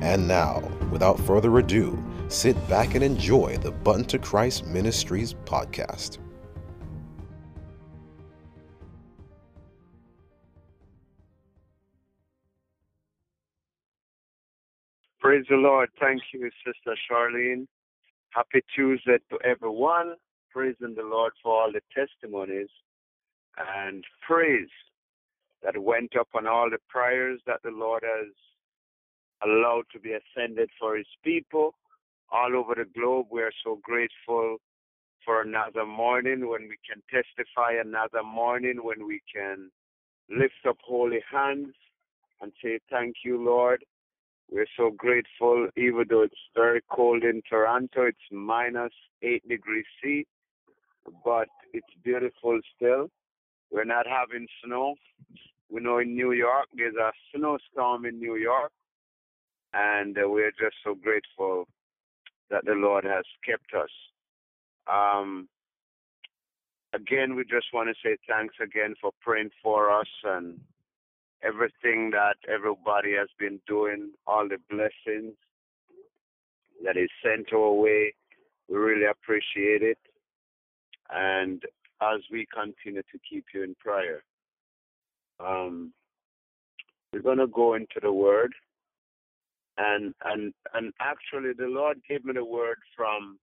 And now, without further ado, sit back and enjoy the Button to Christ Ministries podcast. Praise the Lord. Thank you, Sister Charlene. Happy Tuesday to everyone. Praising the Lord for all the testimonies and praise that went up on all the prayers that the Lord has allowed to be ascended for his people all over the globe. We are so grateful for another morning when we can testify, another morning when we can lift up holy hands and say, Thank you, Lord. We're so grateful, even though it's very cold in Toronto, it's minus 8 degrees C, but it's beautiful still. We're not having snow. We know in New York, there's a snowstorm in New York, and uh, we're just so grateful that the Lord has kept us. Um, again, we just want to say thanks again for praying for us and everything that everybody has been doing, all the blessings that is sent our way. We really appreciate it. And as we continue to keep you in prayer, um, we're going to go into the Word. And, and, and actually, the Lord gave me the word from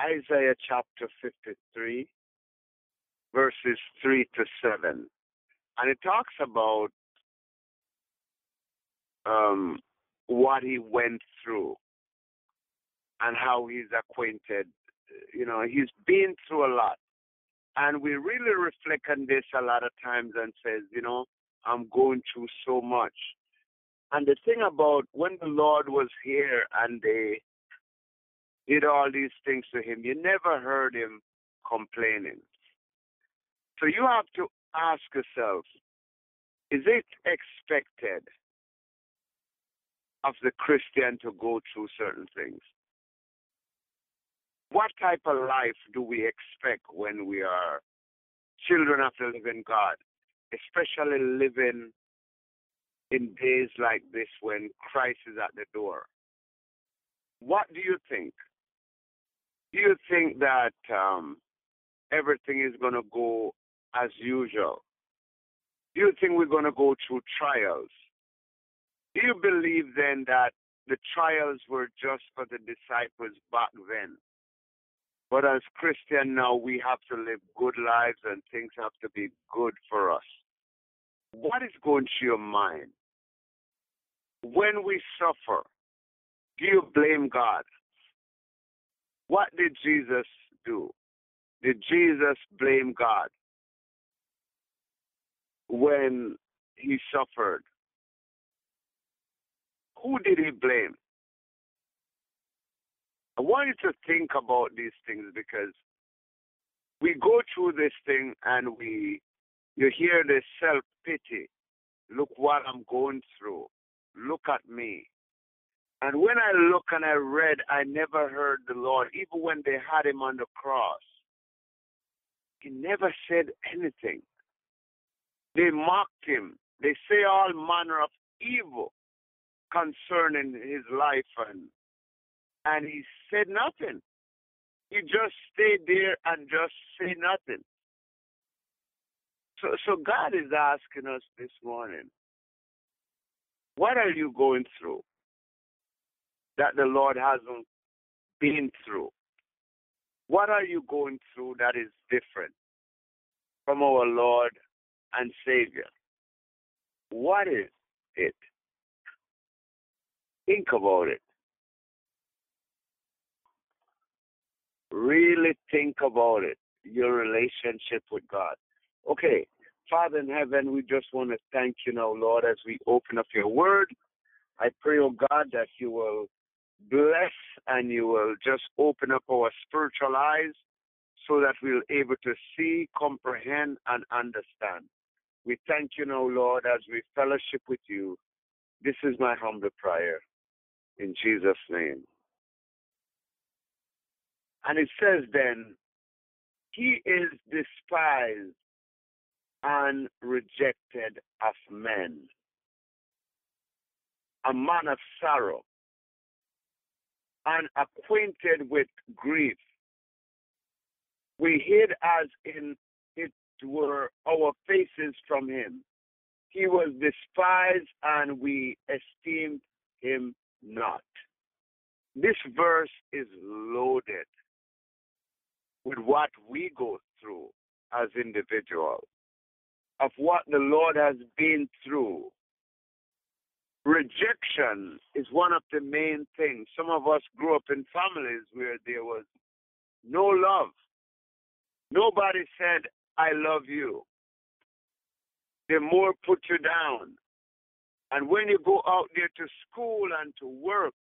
Isaiah chapter 53, verses 3 to 7 and it talks about um, what he went through and how he's acquainted. You know, he's been through a lot, and we really reflect on this a lot of times and says, you know, I'm going through so much. And the thing about when the Lord was here and they did all these things to him, you never heard him complaining. So you have to ask yourself is it expected of the Christian to go through certain things? What type of life do we expect when we are children of the living God, especially living in days like this when Christ is at the door? What do you think? Do you think that um, everything is going to go as usual? Do you think we're going to go through trials? Do you believe then that the trials were just for the disciples back then? But as Christian now, we have to live good lives and things have to be good for us. What is going through your mind? When we suffer, do you blame God? What did Jesus do? Did Jesus blame God? when he suffered? Who did he blame? I want you to think about these things because we go through this thing and we you hear this self pity. Look what I'm going through. Look at me. And when I look and I read, I never heard the Lord, even when they had him on the cross. He never said anything. They mocked him. They say all manner of evil concerning his life and and he said nothing. He just stayed there and just say nothing. So so God is asking us this morning, what are you going through that the Lord hasn't been through? What are you going through that is different from our Lord and Savior. What is it? Think about it. Really think about it, your relationship with God. Okay, Father in heaven, we just want to thank you now, Lord, as we open up your word. I pray, oh God, that you will bless and you will just open up our spiritual eyes so that we'll able to see, comprehend, and understand. We thank you now, Lord, as we fellowship with you. This is my humble prayer. In Jesus' name. And it says then, He is despised and rejected of men, a man of sorrow, and acquainted with grief. We hid as in it were our faces from him. He was despised and we esteemed him not. This verse is loaded with what we go through as individuals, of what the Lord has been through. Rejection is one of the main things. Some of us grew up in families where there was no love. Nobody said, I love you. They more put you down. And when you go out there to school and to work,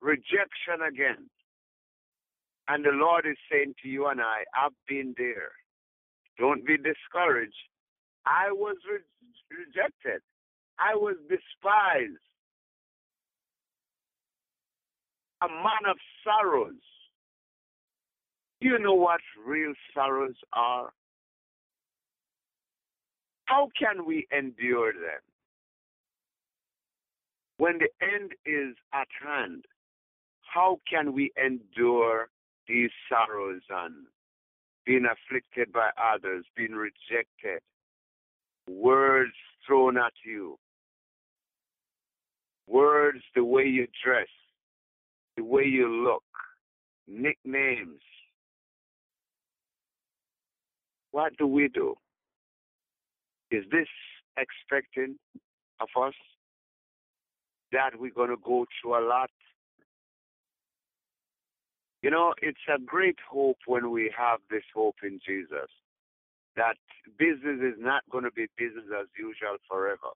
rejection again. And the Lord is saying to you and I, I've been there. Don't be discouraged. I was re- rejected. I was despised. A man of sorrows. Do you know what real sorrows are? How can we endure them? When the end is at hand, how can we endure these sorrows and being afflicted by others, being rejected, words thrown at you, words the way you dress, the way you look, nicknames. What do we do? Is this expecting of us that we're going to go through a lot you know, it's a great hope when we have this hope in Jesus that business is not going to be business as usual forever.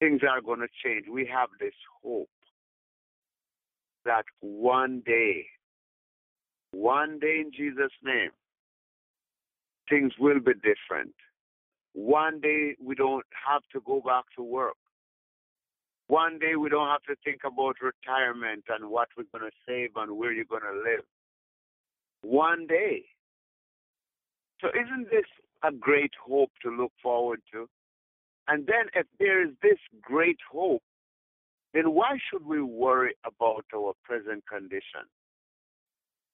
Things are going to change. We have this hope that one day, one day in Jesus' name, things will be different. One day we don't have to go back to work. One day we don't have to think about retirement and what we're going to save and where you're going to live. One day. So isn't this a great hope to look forward to? And then if there is this great hope, then why should we worry about our present condition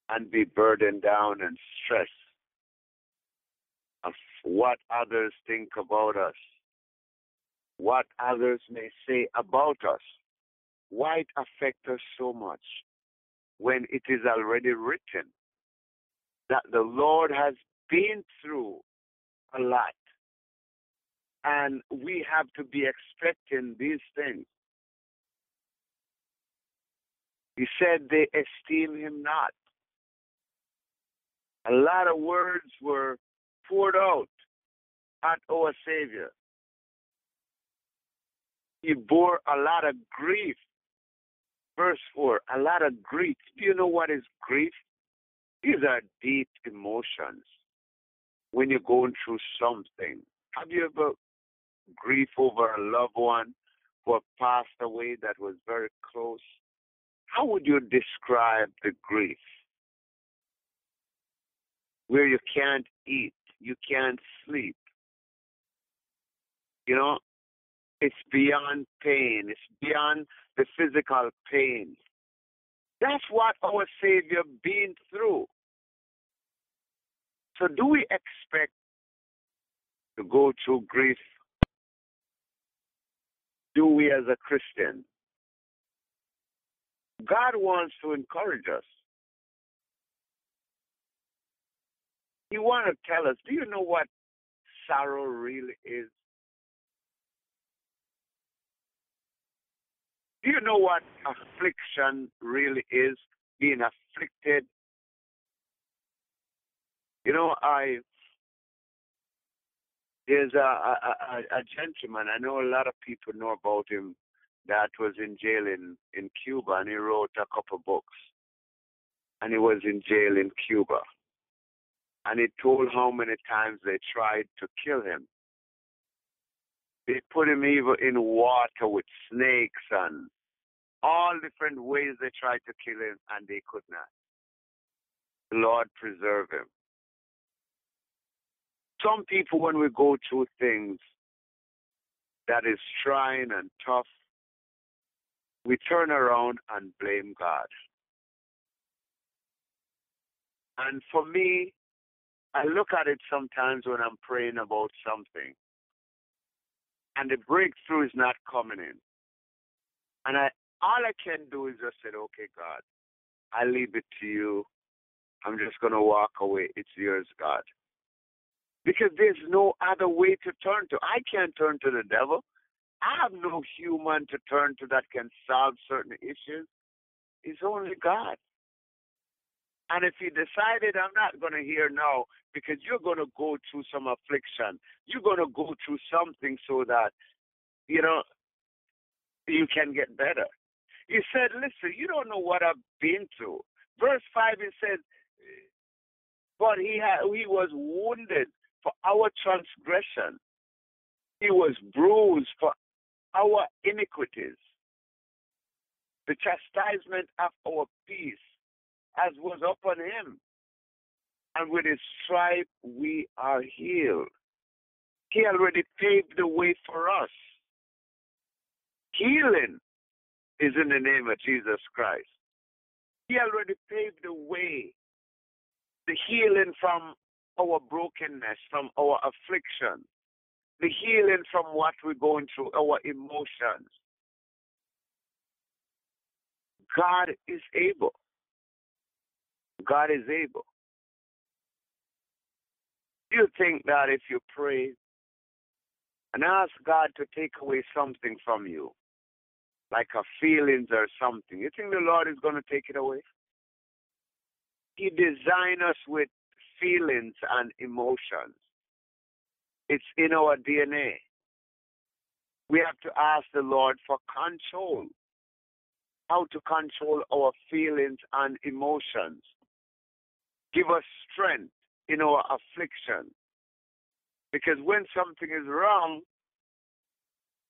and be burdened down and stressed of what others think about us? what others may say about us. Why it affect us so much when it is already written that the Lord has been through a lot and we have to be expecting these things. He said they esteem him not. A lot of words were poured out at our Savior. He bore a lot of grief. Verse 4 a lot of grief. Do you know what is grief? These are deep emotions when you're going through something. Have you ever grief over a loved one who passed away that was very close? How would you describe the grief? Where you can't eat, you can't sleep. You know, it's beyond pain. It's beyond the physical pain. That's what our Savior been through. So do we expect to go through grief? Do we as a Christian? God wants to encourage us. He wants to tell us, do you know what sorrow really is? Do you know what affliction really is? Being afflicted. You know, I there's a, a, a, gentleman. I know a lot of people know about him. that was in jail in, in Cuba, and he wrote a couple books. And he was in jail in Cuba. And he told how many times they tried to kill him. They put him even in water with snakes and all different ways they tried to kill him, and they could not. The Lord preserve him. Some people, when we go through things that is trying and tough, we turn around and blame God. And for me, I look at it sometimes when I'm praying about something and the breakthrough is not coming in. And I all I can do is just say, Okay, God, I leave it to you. I'm just gonna walk away. It's yours, God. Because there's no other way to turn to. I can't turn to the devil. I have no human to turn to that can solve certain issues. It's only God. And if he decided, I'm not going to hear now because you're going to go through some affliction, you're going to go through something so that, you know, you can get better. He said, Listen, you don't know what I've been through. Verse 5, it says, But he, had, he was wounded for our transgression, he was bruised for our iniquities. The chastisement of our peace as was upon him. And with his stripe we are healed. He already paved the way for us. Healing is in the name of Jesus Christ. He already paved the way. The healing from our brokenness, from our affliction, the healing from what we're going through, our emotions. God is able. God is able. You think that if you pray and ask God to take away something from you, like a feelings or something, you think the Lord is going to take it away? He designed us with feelings and emotions. It's in our DNA. We have to ask the Lord for control, how to control our feelings and emotions. Give us strength in our affliction. Because when something is wrong,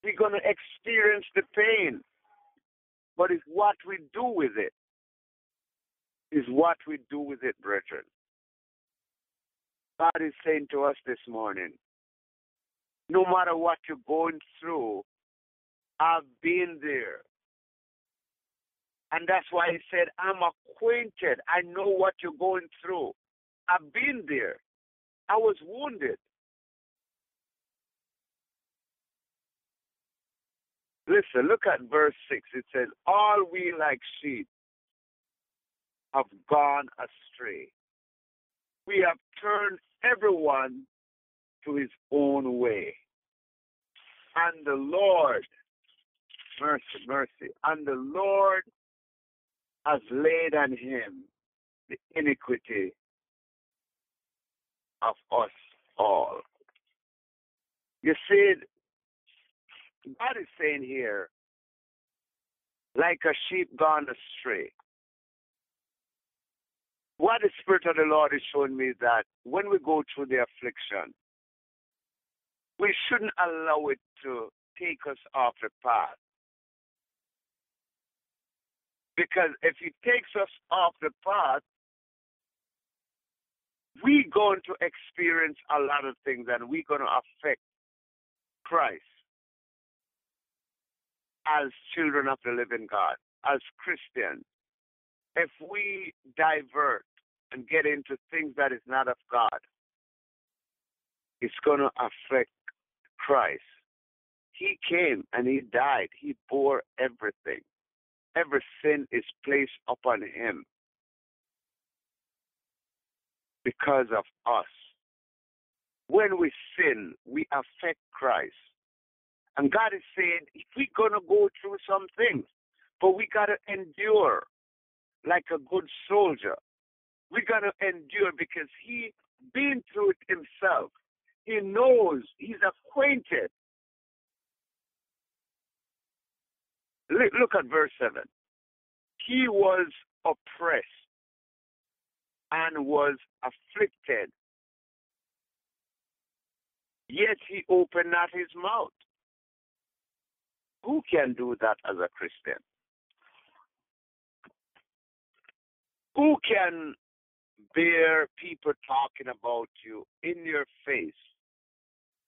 we're going to experience the pain. But it's what we do with it. Is what we do with it, brethren. God is saying to us this morning, no matter what you're going through, I've been there. And that's why he said, I'm acquainted. I know what you're going through. I've been there. I was wounded. Listen, look at verse 6. It says, All we like sheep have gone astray. We have turned everyone to his own way. And the Lord, mercy, mercy, and the Lord has laid on him the iniquity of us all. You see, God is saying here, like a sheep gone astray. What the Spirit of the Lord is showing me that when we go through the affliction, we shouldn't allow it to take us off the path. Because if it takes us off the path, we're going to experience a lot of things and we're going to affect Christ as children of the living God, as Christians. If we divert and get into things that is not of God, it's going to affect Christ. He came and he died. He bore everything. Every sin is placed upon him because of us. When we sin, we affect Christ. And God is saying, if we're going to go through some things, but we got to endure like a good soldier. We got to endure because he been through it himself. He knows, he's acquainted Look at verse 7. He was oppressed and was afflicted, yet he opened not his mouth. Who can do that as a Christian? Who can bear people talking about you in your face,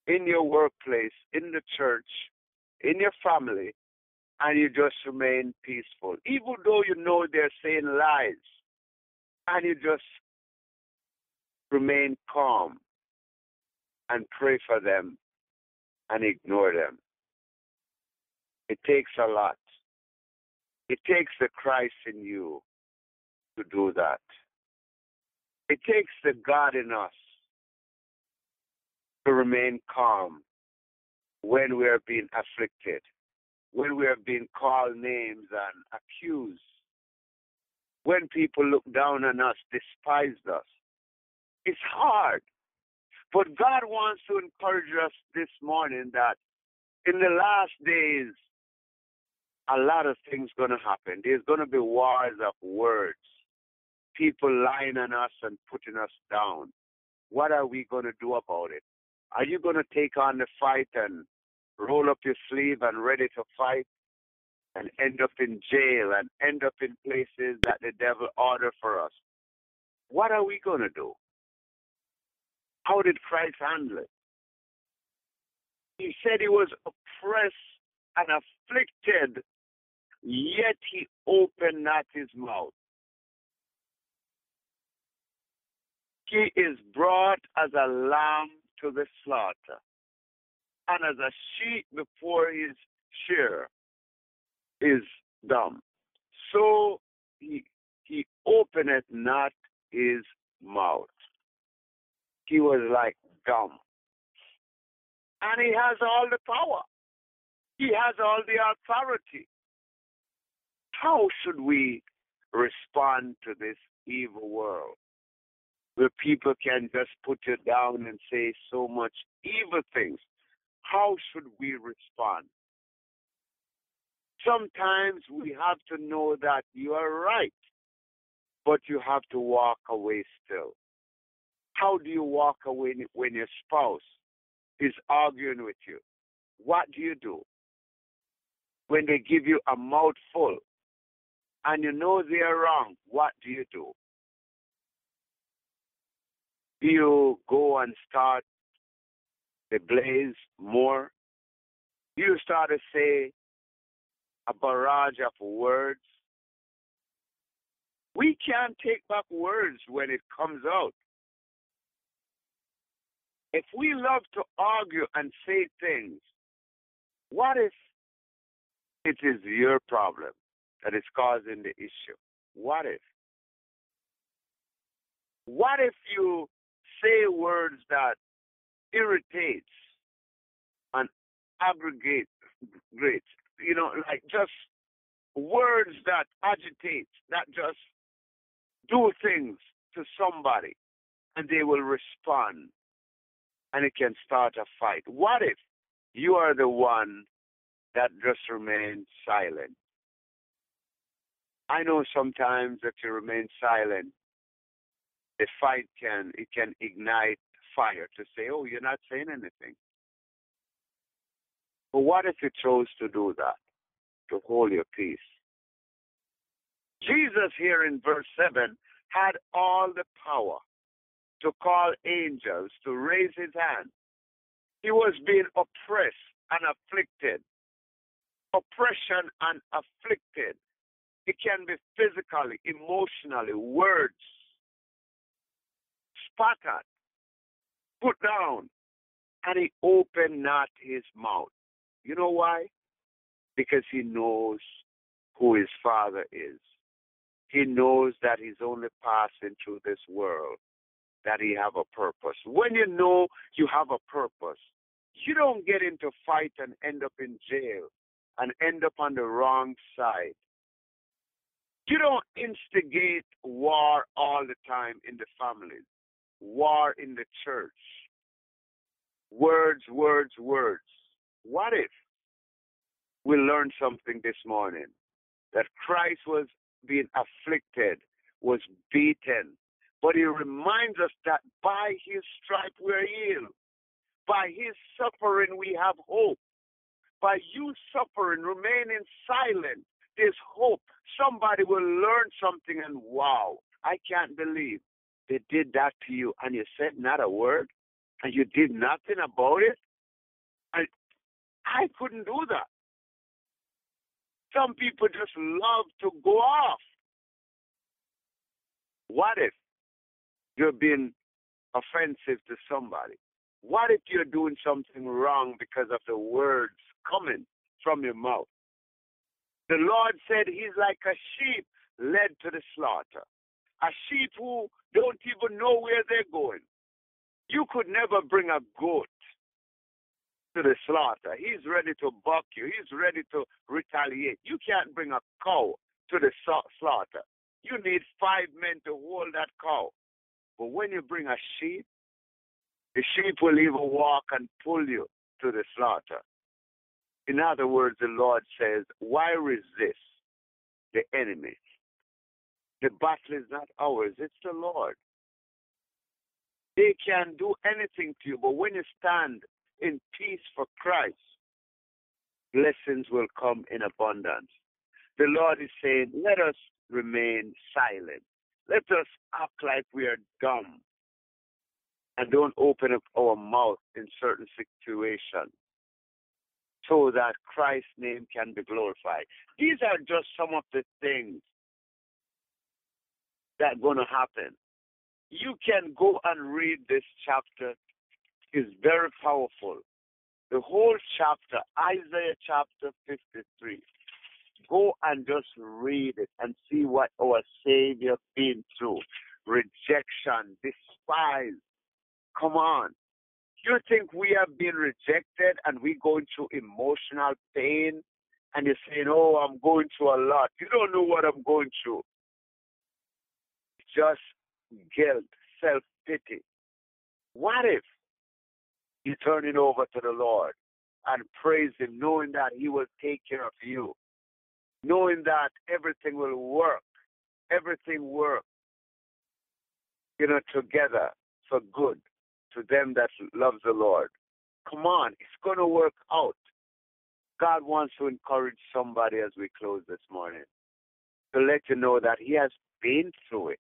in your workplace, in the church, in your family, and you just remain peaceful, even though you know they're saying lies, and you just remain calm and pray for them and ignore them. It takes a lot. It takes the Christ in you to do that. It takes the God in us to remain calm when we are being afflicted, when we are being called names and accused, when people look down on us, despise us. It's hard. But God wants to encourage us this morning that in the last days, a lot of things going to happen. There's going to be wars of words people lying on us and putting us down. What are we going to do about it? Are you going to take on the fight and roll up your sleeve and ready to fight and end up in jail and end up in places that the devil ordered for us? What are we going to do? How did Christ handle it? He said he was oppressed and afflicted, yet he opened not his mouth. He is brought as a lamb to the slaughter, and as a sheep before his shear is dumb. So he, he openeth not his mouth. He was like dumb. And he has all the power. He has all the authority. How should we respond to this evil world? Where people can just put you down and say so much evil things. How should we respond? Sometimes we have to know that you are right, but you have to walk away still. How do you walk away when your spouse is arguing with you? What do you do? When they give you a mouthful and you know they are wrong, what do you do? You go and start the blaze more? You start to say a barrage of words. We can't take back words when it comes out. If we love to argue and say things, what if it is your problem that is causing the issue? What if? What if you say words that irritates and aggregate great you know like just words that agitate that just do things to somebody and they will respond and it can start a fight. What if you are the one that just remains silent? I know sometimes that you remain silent the fight can it can ignite fire to say, "Oh, you're not saying anything." But what if you chose to do that, to hold your peace? Jesus here in verse seven had all the power to call angels to raise his hand. He was being oppressed and afflicted. Oppression and afflicted. It can be physically, emotionally, words, spat put down, and he opened not his mouth. You know why? Because he knows who his father is. He knows that he's only passing through this world, that he have a purpose. When you know you have a purpose, you don't get into fight and end up in jail and end up on the wrong side. You don't instigate war all the time in the families war in the church. Words, words, words. What if we learned something this morning that Christ was being afflicted, was beaten. But he reminds us that by his stripe we're healed. By his suffering we have hope. By you suffering, remaining silent, there's hope. Somebody will learn something and wow, I can't believe they did that to you and you said not a word and you did nothing about it. I I couldn't do that. Some people just love to go off. What if you're being offensive to somebody? What if you're doing something wrong because of the words coming from your mouth? The Lord said he's like a sheep led to the slaughter. A sheep who don't even know where they're going. You could never bring a goat to the slaughter. He's ready to buck you. He's ready to retaliate. You can't bring a cow to the slaughter. You need five men to hold that cow. But when you bring a sheep, the sheep will even walk and pull you to the slaughter. In other words, the Lord says, why resist the enemy? The battle is not ours, it's the Lord. They can do anything to you, but when you stand in peace for Christ, blessings will come in abundance. The Lord is saying, let us remain silent. Let us act like we are dumb and don't open up our mouth in certain situations so that Christ's name can be glorified. These are just some of the things that going to happen. You can go and read this chapter. It's very powerful. The whole chapter, Isaiah chapter 53. Go and just read it and see what our Savior been through. Rejection, despise. Come on. You think we have been rejected and we going through emotional pain and you're saying, Oh, I'm going through a lot. You don't know what I'm going through. Just guilt, self pity. What if you turn it over to the Lord and praise Him, knowing that He will take care of you, knowing that everything will work, everything works, you know, together for good to them that love the Lord. Come on, it's going to work out. God wants to encourage somebody as we close this morning to let you know that He has been through it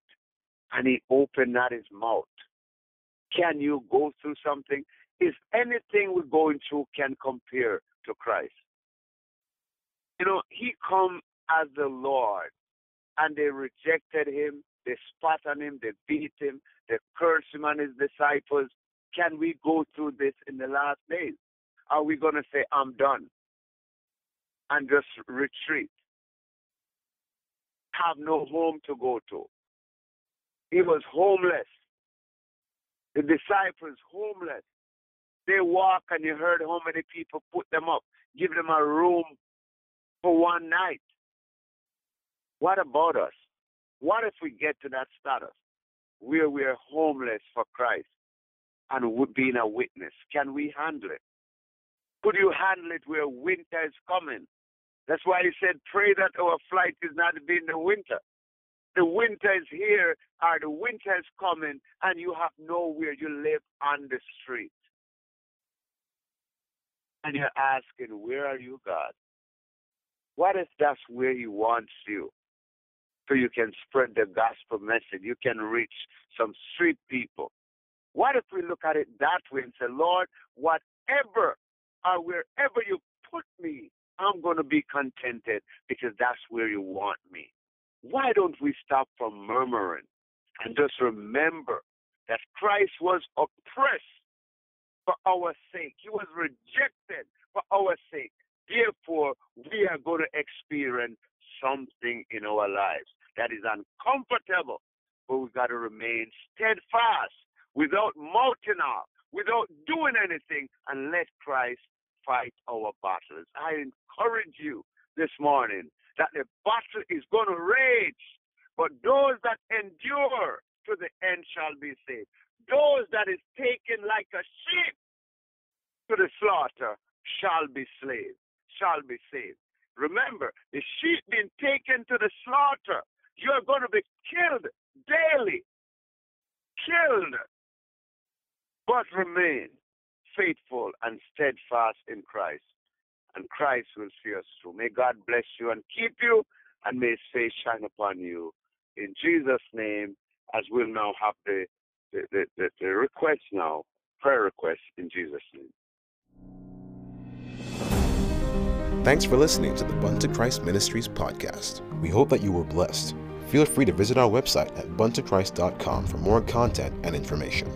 and He opened not His mouth. Can you go through something? Is anything we're going through can compare to Christ? You know, He come as the Lord and they rejected Him, they spat on Him, they beat Him, they cursed Him and His disciples. Can we go through this in the last days? Are we going to say, I'm done and just retreat? Have no home to go to. He was homeless. The disciples, homeless. They walk and you heard how many people put them up, give them a room for one night. What about us? What if we get to that status where we're homeless for Christ? and being a witness. Can we handle it? Could you handle it where winter is coming? That's why he said, pray that our flight is not being the winter. The winter is here, or the winter is coming, and you have nowhere. You live on the street. And you're asking, where are you, God? What if that's where he wants you? So you can spread the gospel message. You can reach some street people. What if we look at it that way and say, Lord, whatever or wherever you put me, I'm going to be contented because that's where you want me. Why don't we stop from murmuring and just remember that Christ was oppressed for our sake? He was rejected for our sake. Therefore, we are going to experience something in our lives that is uncomfortable, but we've got to remain steadfast without mouthing off, without doing anything, and let Christ fight our battles. I encourage you this morning that the battle is going to rage, but those that endure to the end shall be saved. Those that is taken like a sheep to the slaughter shall be slain. shall be saved. Remember, the sheep being taken to the slaughter. You're going to be killed daily. Killed. But remain faithful and steadfast in Christ. And Christ will see us through. May God bless you and keep you, and may his face shine upon you. In Jesus' name, as we'll now have the, the, the, the, the request now, prayer request in Jesus' name. Thanks for listening to the Bun to Christ Ministries podcast. We hope that you were blessed. Feel free to visit our website at buntochrist.com for more content and information.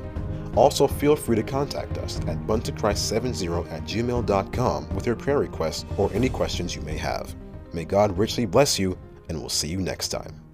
Also, feel free to contact us at buntochrist70 at gmail.com with your prayer requests or any questions you may have. May God richly bless you, and we'll see you next time.